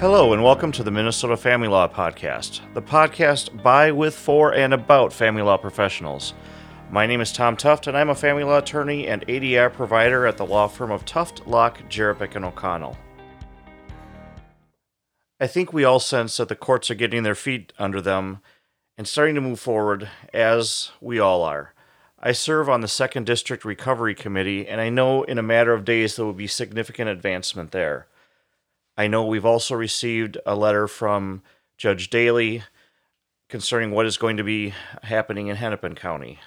Hello, and welcome to the Minnesota Family Law Podcast, the podcast by, with, for, and about family law professionals. My name is Tom Tuft, and I'm a family law attorney and ADR provider at the law firm of Tuft, Lach, Jerabek, and O'Connell. I think we all sense that the courts are getting their feet under them and starting to move forward, as we all are. I serve on the Second District Recovery Committee, and I know in a matter of days there will be significant advancement there. I know we've also received a letter from Judge Daly concerning what is going to be happening in Hennepin County.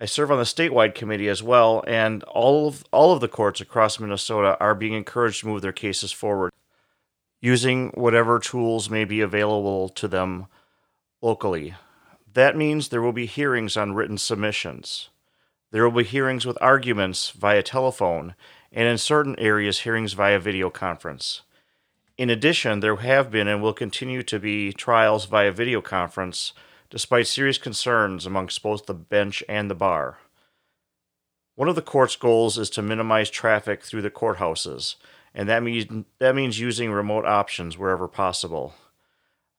I serve on the statewide committee as well, and all of all of the courts across Minnesota are being encouraged to move their cases forward using whatever tools may be available to them locally. That means there will be hearings on written submissions. There will be hearings with arguments via telephone, and in certain areas, hearings via video conference. In addition, there have been and will continue to be trials via video conference, despite serious concerns amongst both the bench and the bar. One of the court's goals is to minimize traffic through the courthouses, and that means that means using remote options wherever possible.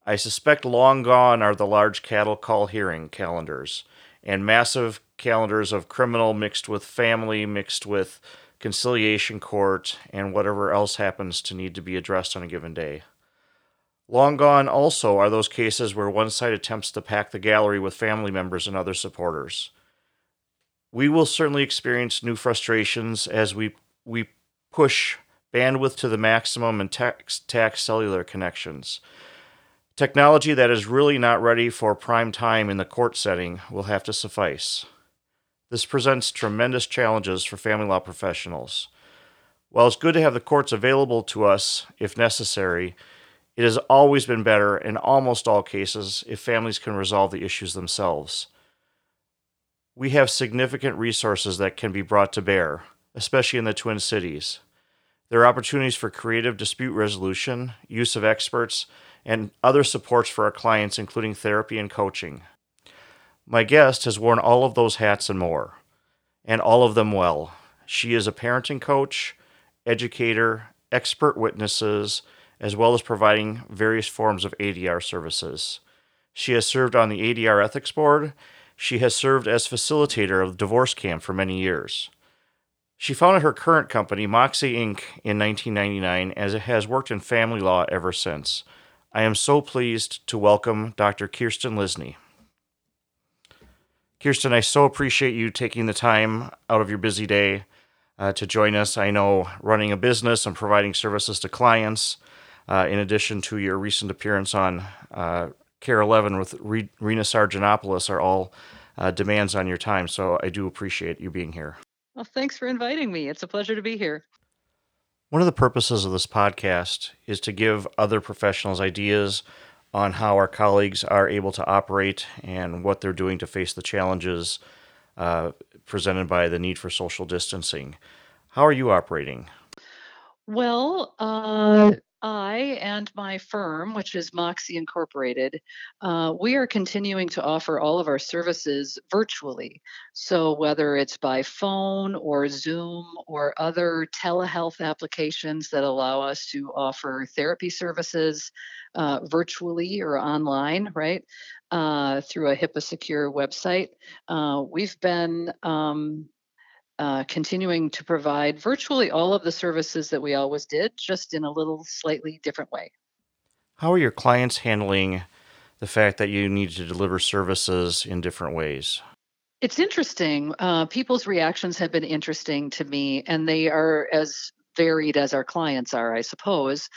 I suspect long gone are the large cattle call hearing calendars and massive calendars of criminal mixed with family mixed with conciliation court and whatever else happens to need to be addressed on a given day. Long gone also are those cases where one side attempts to pack the gallery with family members and other supporters. We will certainly experience new frustrations as we we push bandwidth to the maximum and tax, tax cellular connections. Technology that is really not ready for prime time in the court setting will have to suffice. This presents tremendous challenges for family law professionals. While it's good to have the courts available to us if necessary, it has always been better in almost all cases if families can resolve the issues themselves. We have significant resources that can be brought to bear, especially in the Twin Cities. There are opportunities for creative dispute resolution, use of experts, and other supports for our clients, including therapy and coaching. My guest has worn all of those hats and more, and all of them well. She is a parenting coach, educator, expert witnesses, as well as providing various forms of ADR services. She has served on the ADR Ethics Board. She has served as facilitator of Divorce Camp for many years. She founded her current company, Moxie Inc., in 1999, as it has worked in family law ever since. I am so pleased to welcome Dr. Kirsten Lysne. Kirsten, I so appreciate you taking the time out of your busy day uh, to join us. I know running a business and providing services to clients, uh, in addition to your recent appearance on uh, KARE 11 with Re- Rena Sarigianopoulos, are all uh, demands on your time. So I do appreciate you being here. Well, thanks for inviting me. It's a pleasure to be here. One of the purposes of this podcast is to give other professionals ideas on how our colleagues are able to operate and what they're doing to face the challenges uh, presented by the need for social distancing. How are you operating? Well, uh, I and my firm, which is Moxie Incorporated, uh, we are continuing to offer all of our services virtually. So, whether it's by phone or Zoom or other telehealth applications that allow us to offer therapy services uh, virtually or online, right, uh, through a HIPAA secure website, uh, we've been um, uh, continuing to provide virtually all of the services that we always did, just in a little slightly different way. How are your clients handling the fact that you need to deliver services in different ways? It's interesting. Uh, people's reactions have been interesting to me, and they are as varied as our clients are, I suppose.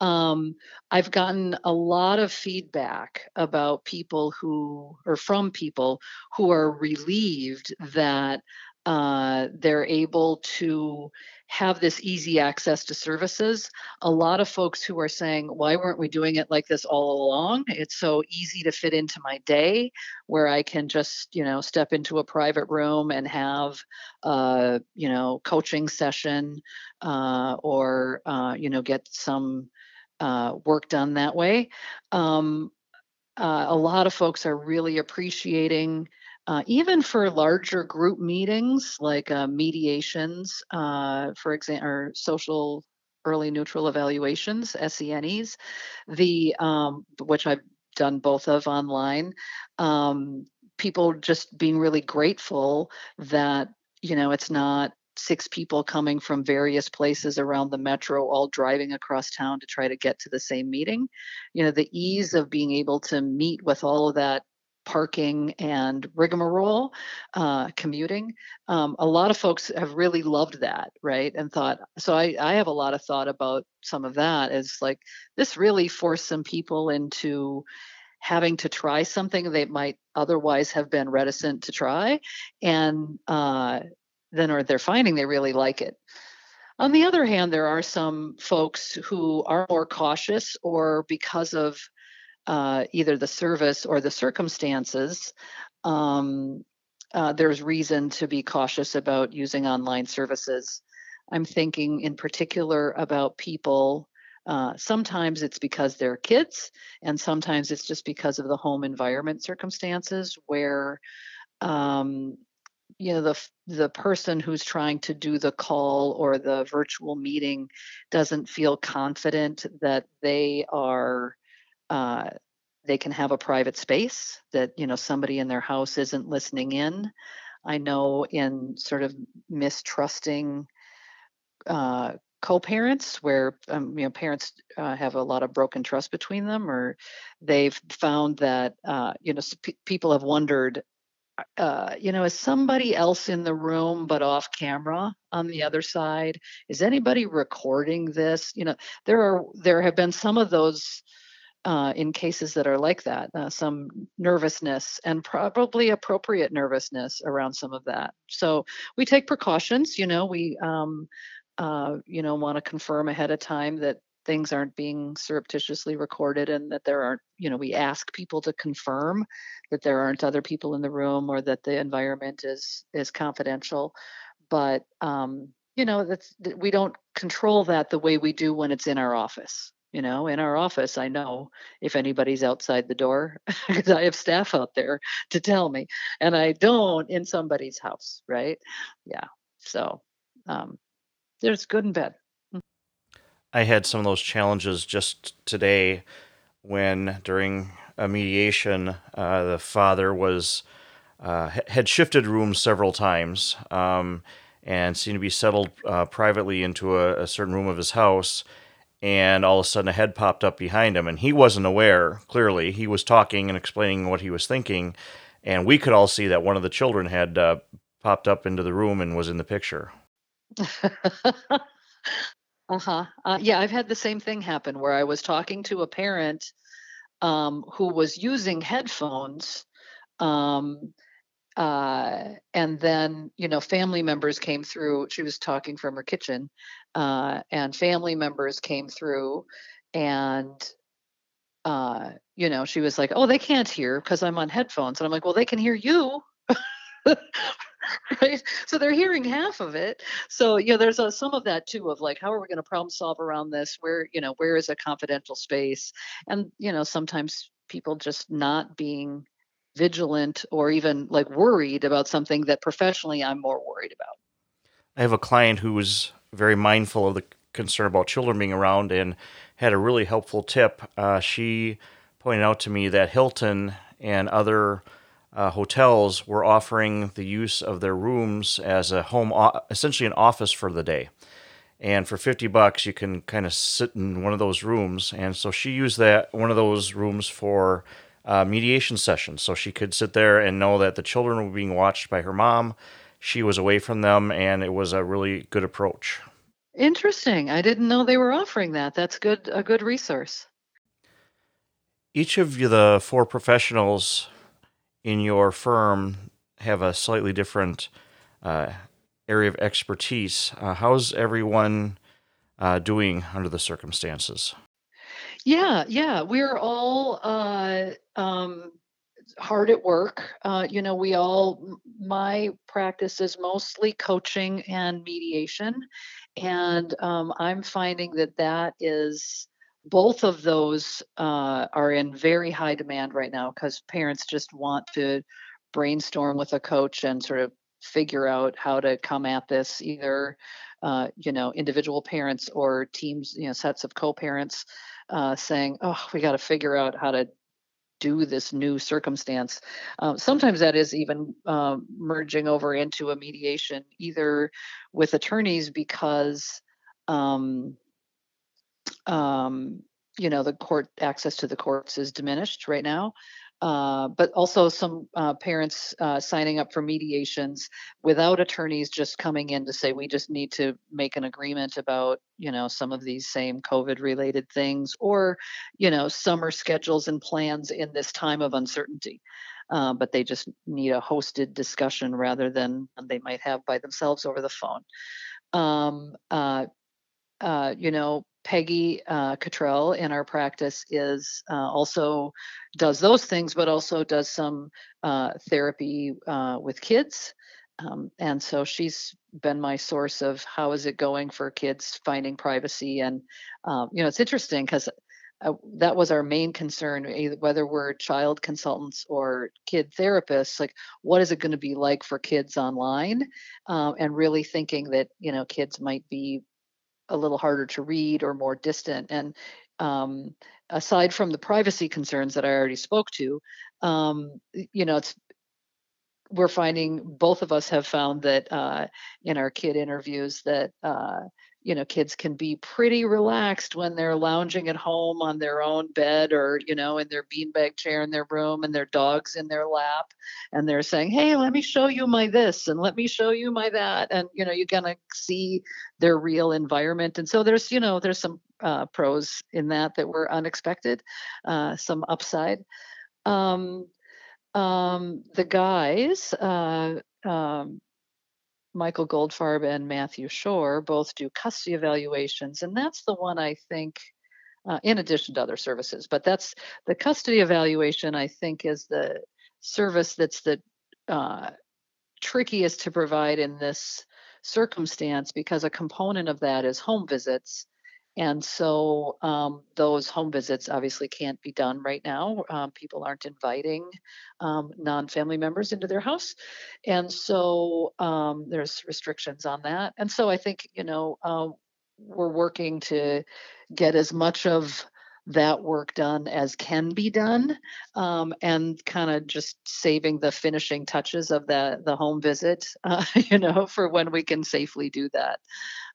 Um, I've gotten a lot of feedback about people who, or from people who are relieved that uh, they're able to have this easy access to services. A lot of folks who are saying, why weren't we doing it like this all along? It's so easy to fit into my day where I can just, you know, step into a private room and have, uh, you know, coaching session uh, or, uh, you know, get some uh, work done that way. Um, uh, a lot of folks are really appreciating uh, even for larger group meetings like uh, mediations, uh, for example, or social early neutral evaluations, SENEs, the um, which I've done both of online. Um, people just being really grateful that you know it's not six people coming from various places around the metro all driving across town to try to get to the same meeting you know the ease of being able to meet with all of that parking and rigmarole, uh, commuting. Um, a lot of folks have really loved that, right? And thought, so I, I have a lot of thought about some of that is like, this really forced some people into having to try something they might otherwise have been reticent to try. And uh, then, or they're finding they really like it. On the other hand, there are some folks who are more cautious or because of uh, either the service or the circumstances, um, uh, there's reason to be cautious about using online services. I'm thinking in particular about people. Uh, sometimes it's because they're kids, and sometimes it's just because of the home environment circumstances where um, you know the the person who's trying to do the call or the virtual meeting doesn't feel confident that they are uh, they can have a private space that you know somebody in their house isn't listening in i know in sort of mistrusting uh, co-parents where um, you know parents uh, have a lot of broken trust between them or they've found that uh, you know p- people have wondered uh, you know, is somebody else in the room but off camera on the other side? Is anybody recording this? You know, there are there have been some of those uh, in cases that are like that, uh, some nervousness and probably appropriate nervousness around some of that. So we take precautions. You know, we um, uh, you know want to confirm ahead of time that things aren't being surreptitiously recorded and that there aren't you know we ask people to confirm that there aren't other people in the room or that the environment is is confidential but um, you know that's we don't control that the way we do when it's in our office you know in our office i know if anybody's outside the door because i have staff out there to tell me and i don't in somebody's house right yeah so um, there's good and bad mm. i had some of those challenges just today when during a mediation uh, the father was uh, had shifted rooms several times um, and seemed to be settled uh, privately into a, a certain room of his house and all of a sudden a head popped up behind him and he wasn't aware clearly. He was talking and explaining what he was thinking and we could all see that one of the children had uh, popped up into the room and was in the picture. Uh-huh. Uh, yeah i've had the same thing happen where i was talking to a parent um, who was using headphones um, uh, and then you know family members came through she was talking from her kitchen uh, and family members came through and uh, you know she was like oh they can't hear because i'm on headphones and i'm like well they can hear you. Right? So they're hearing half of it. So you know there's a, some of that too of like how are we going to problem solve around this? Where you know where is a confidential space? And you know sometimes people just not being vigilant or even like worried about something that professionally I'm more worried about. I have a client who was very mindful of the concern about children being around and had a really helpful tip. Uh, she pointed out to me that Hilton and other uh, hotels were offering the use of their rooms as a home, essentially an office for the day. And for 50 bucks, you can kind of sit in one of those rooms. And so she used that one of those rooms for uh, mediation sessions. So she could sit there and know that the children were being watched by her mom. She was away from them, and it was a really good approach. Interesting. I didn't know they were offering that. That's good. A good resource. Each of the four professionals in your firm, have a slightly different uh, area of expertise. Uh, how's everyone uh, doing under the circumstances? Yeah, yeah, we're all uh, um, hard at work. Uh, you know, we all, my practice is mostly coaching and mediation. And um, I'm finding that that is, both of those uh, are in very high demand right now because parents just want to brainstorm with a coach and sort of figure out how to come at this either uh, you know individual parents or teams you know sets of co-parents uh, saying oh we got to figure out how to do this new circumstance. Um, sometimes that is even um, merging over into a mediation either with attorneys because um, um, you know the court access to the courts is diminished right now uh, but also some uh, parents uh, signing up for mediations without attorneys just coming in to say we just need to make an agreement about you know some of these same covid related things or you know summer schedules and plans in this time of uncertainty. Uh, but they just need a hosted discussion rather than they might have by themselves over the phone. Um, uh, uh, you know Peggy uh, Cottrell in our practice is uh, also does those things, but also does some uh, therapy uh, with kids. Um, and so she's been my source of how is it going for kids finding privacy. And, um, you know, it's interesting because uh, that was our main concern, whether we're child consultants or kid therapists, like what is it going to be like for kids online? Um, and really thinking that, you know, kids might be a little harder to read or more distant. And um, aside from the privacy concerns that I already spoke to, um, you know, it's we're finding both of us have found that uh, in our kid interviews that uh, you know kids can be pretty relaxed when they're lounging at home on their own bed or you know in their beanbag chair in their room and their dogs in their lap and they're saying hey let me show you my this and let me show you my that and you know you're gonna see their real environment and so there's you know there's some uh, pros in that that were unexpected uh, some upside. Um, um, the guys uh, um, Michael Goldfarb and Matthew Shore both do custody evaluations, and that's the one I think, uh, in addition to other services, but that's the custody evaluation. I think is the service that's the uh, trickiest to provide in this circumstance because a component of that is home visits, and so um, those home visits obviously can't be done right now. Um, people aren't inviting um, non family members into their house. And so um, there's restrictions on that. And so I think, you know, uh, we're working to get as much of that work done as can be done um, and kind of just saving the finishing touches of the the home visit uh, you know for when we can safely do that.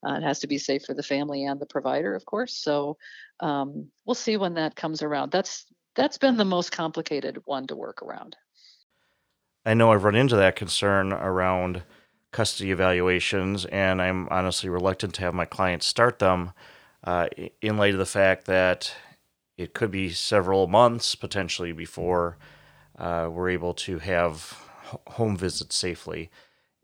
Uh, it has to be safe for the family and the provider of course so um, we'll see when that comes around. That's that's been the most complicated one to work around. I know i've run into that concern around custody evaluations and i'm honestly reluctant to have my clients start them uh, in light of the fact that it could be several months potentially before uh, we're able to have home visits safely.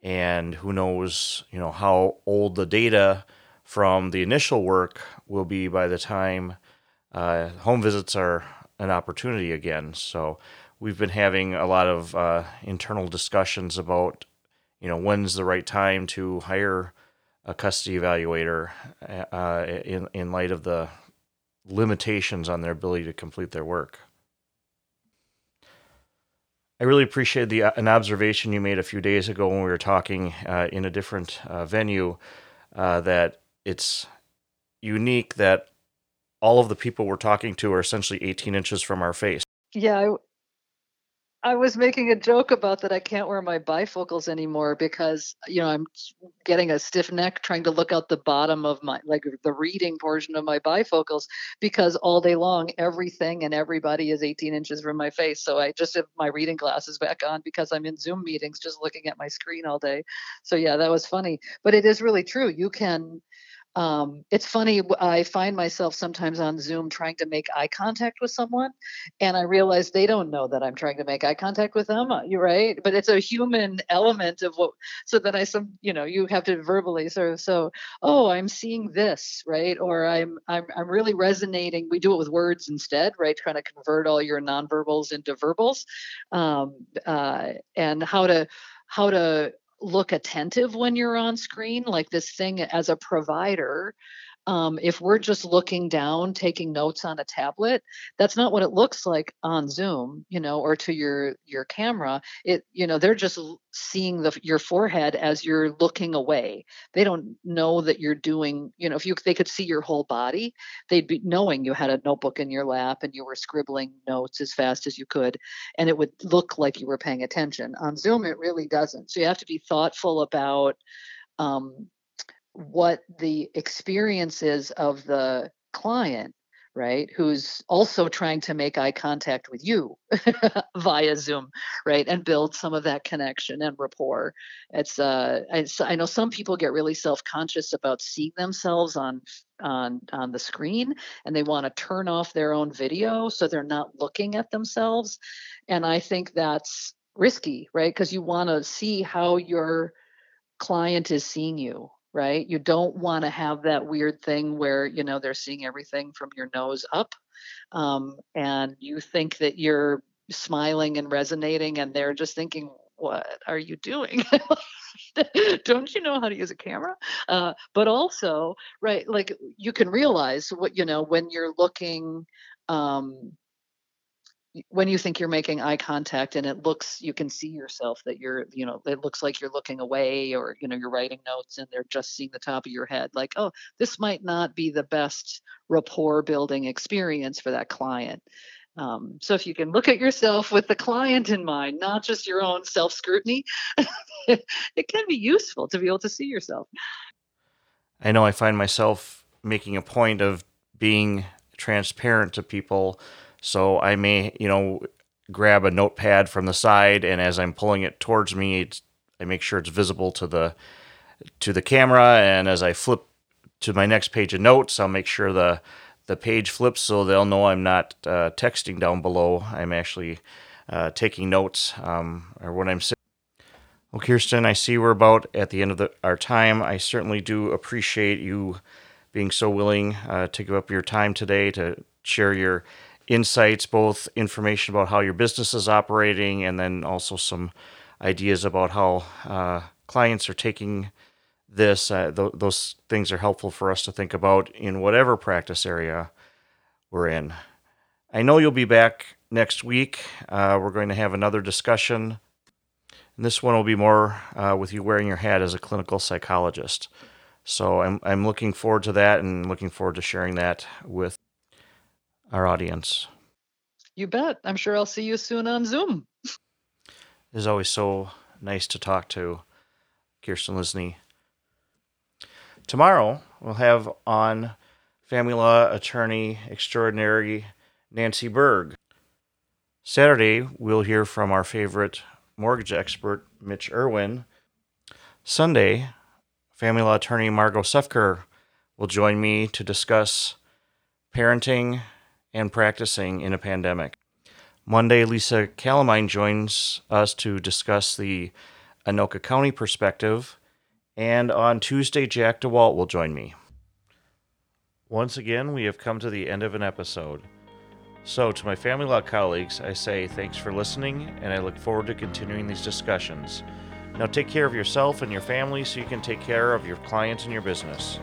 And who knows, you know, how old the data from the initial work will be by the time uh, home visits are an opportunity again. So we've been having a lot of uh, internal discussions about, you know, when's the right time to hire a custody evaluator uh, in in light of the limitations on their ability to complete their work. I really appreciate the uh, an observation you made a few days ago when we were talking uh, in a different uh, venue uh, that it's unique that all of the people we're talking to are essentially 18 inches from our face. Yeah, I was making a joke about that I can't wear my bifocals anymore because you know I'm getting a stiff neck trying to look out the bottom of my like the reading portion of my bifocals because all day long everything and everybody is 18 inches from my face. So I just have my reading glasses back on because I'm in Zoom meetings just looking at my screen all day. So yeah, that was funny. But it is really true. You can um, it's funny i find myself sometimes on zoom trying to make eye contact with someone and i realize they don't know that i'm trying to make eye contact with them uh, you're right but it's a human element of what so that i some you know you have to verbally sort of so oh i'm seeing this right or i'm i'm, I'm really resonating we do it with words instead right trying to convert all your nonverbals into verbals um, uh, and how to how to look attentive when you're on screen like this thing as a provider um, if we're just looking down, taking notes on a tablet, that's not what it looks like on Zoom, you know, or to your your camera. It, you know, they're just seeing the your forehead as you're looking away. They don't know that you're doing, you know, if you they could see your whole body, they'd be knowing you had a notebook in your lap and you were scribbling notes as fast as you could, and it would look like you were paying attention. On Zoom, it really doesn't. So you have to be thoughtful about um, what the experience is of the client right who's also trying to make eye contact with you via zoom right and build some of that connection and rapport. It's uh I, I know some people get really self-conscious about seeing themselves on on on the screen and they want to turn off their own video so they're not looking at themselves and i think that's risky right because you want to see how your client is seeing you right? You don't want to have that weird thing where, you know, they're seeing everything from your nose up. Um, and you think that you're smiling and resonating, and they're just thinking, what are you doing? don't you know how to use a camera uh, but also right like you can realize what you know when you're looking um, when you think you're making eye contact and it looks you can see yourself that you're you know it looks like you're looking away or you know you're writing notes and they're just seeing the top of your head like oh this might not be the best rapport building experience for that client. Um, so if you can look at yourself with the client in mind not just your own self scrutiny it can be useful to be able to see yourself. I know i find myself making a point of being transparent to people so I may, you know, grab a notepad from the side, and as I'm pulling it towards me, I make sure it's visible to the to the camera. And as I flip to my next page of notes, I'll make sure the the page flips so they'll know I'm not uh, texting down below. I'm actually uh, taking notes um, or when I'm sitting. Well, Kirsten, I see we're about at the end of the, our time. I certainly do appreciate you being so willing uh, to give up your time today to share your insights, both information about how your business is operating, and then also some ideas about how uh, clients are taking this. Uh, th- those things are helpful for us to think about in whatever practice area we're in. I know you'll be back next week. Uh, we're going to have another discussion. And this one will be more uh, with you wearing your hat as a clinical psychologist. So I'm, I'm looking forward to that and looking forward to sharing that with our audience. You bet. I'm sure I'll see you soon on Zoom. It is always so nice to talk to Kirsten Lysne. Tomorrow, we'll have on family law attorney extraordinary Nancy Berg. Saturday, we'll hear from our favorite mortgage expert, Mitch Irwin. Sunday, family law attorney Margot Sefker will join me to discuss parenting and practicing in a pandemic. Monday, Lisa Calamine joins us to discuss the Anoka County perspective, and on Tuesday, Jack DeWalt will join me. Once again, we have come to the end of an episode. So, to my family law colleagues, I say thanks for listening, and I look forward to continuing these discussions. Now, take care of yourself and your family so you can take care of your clients and your business.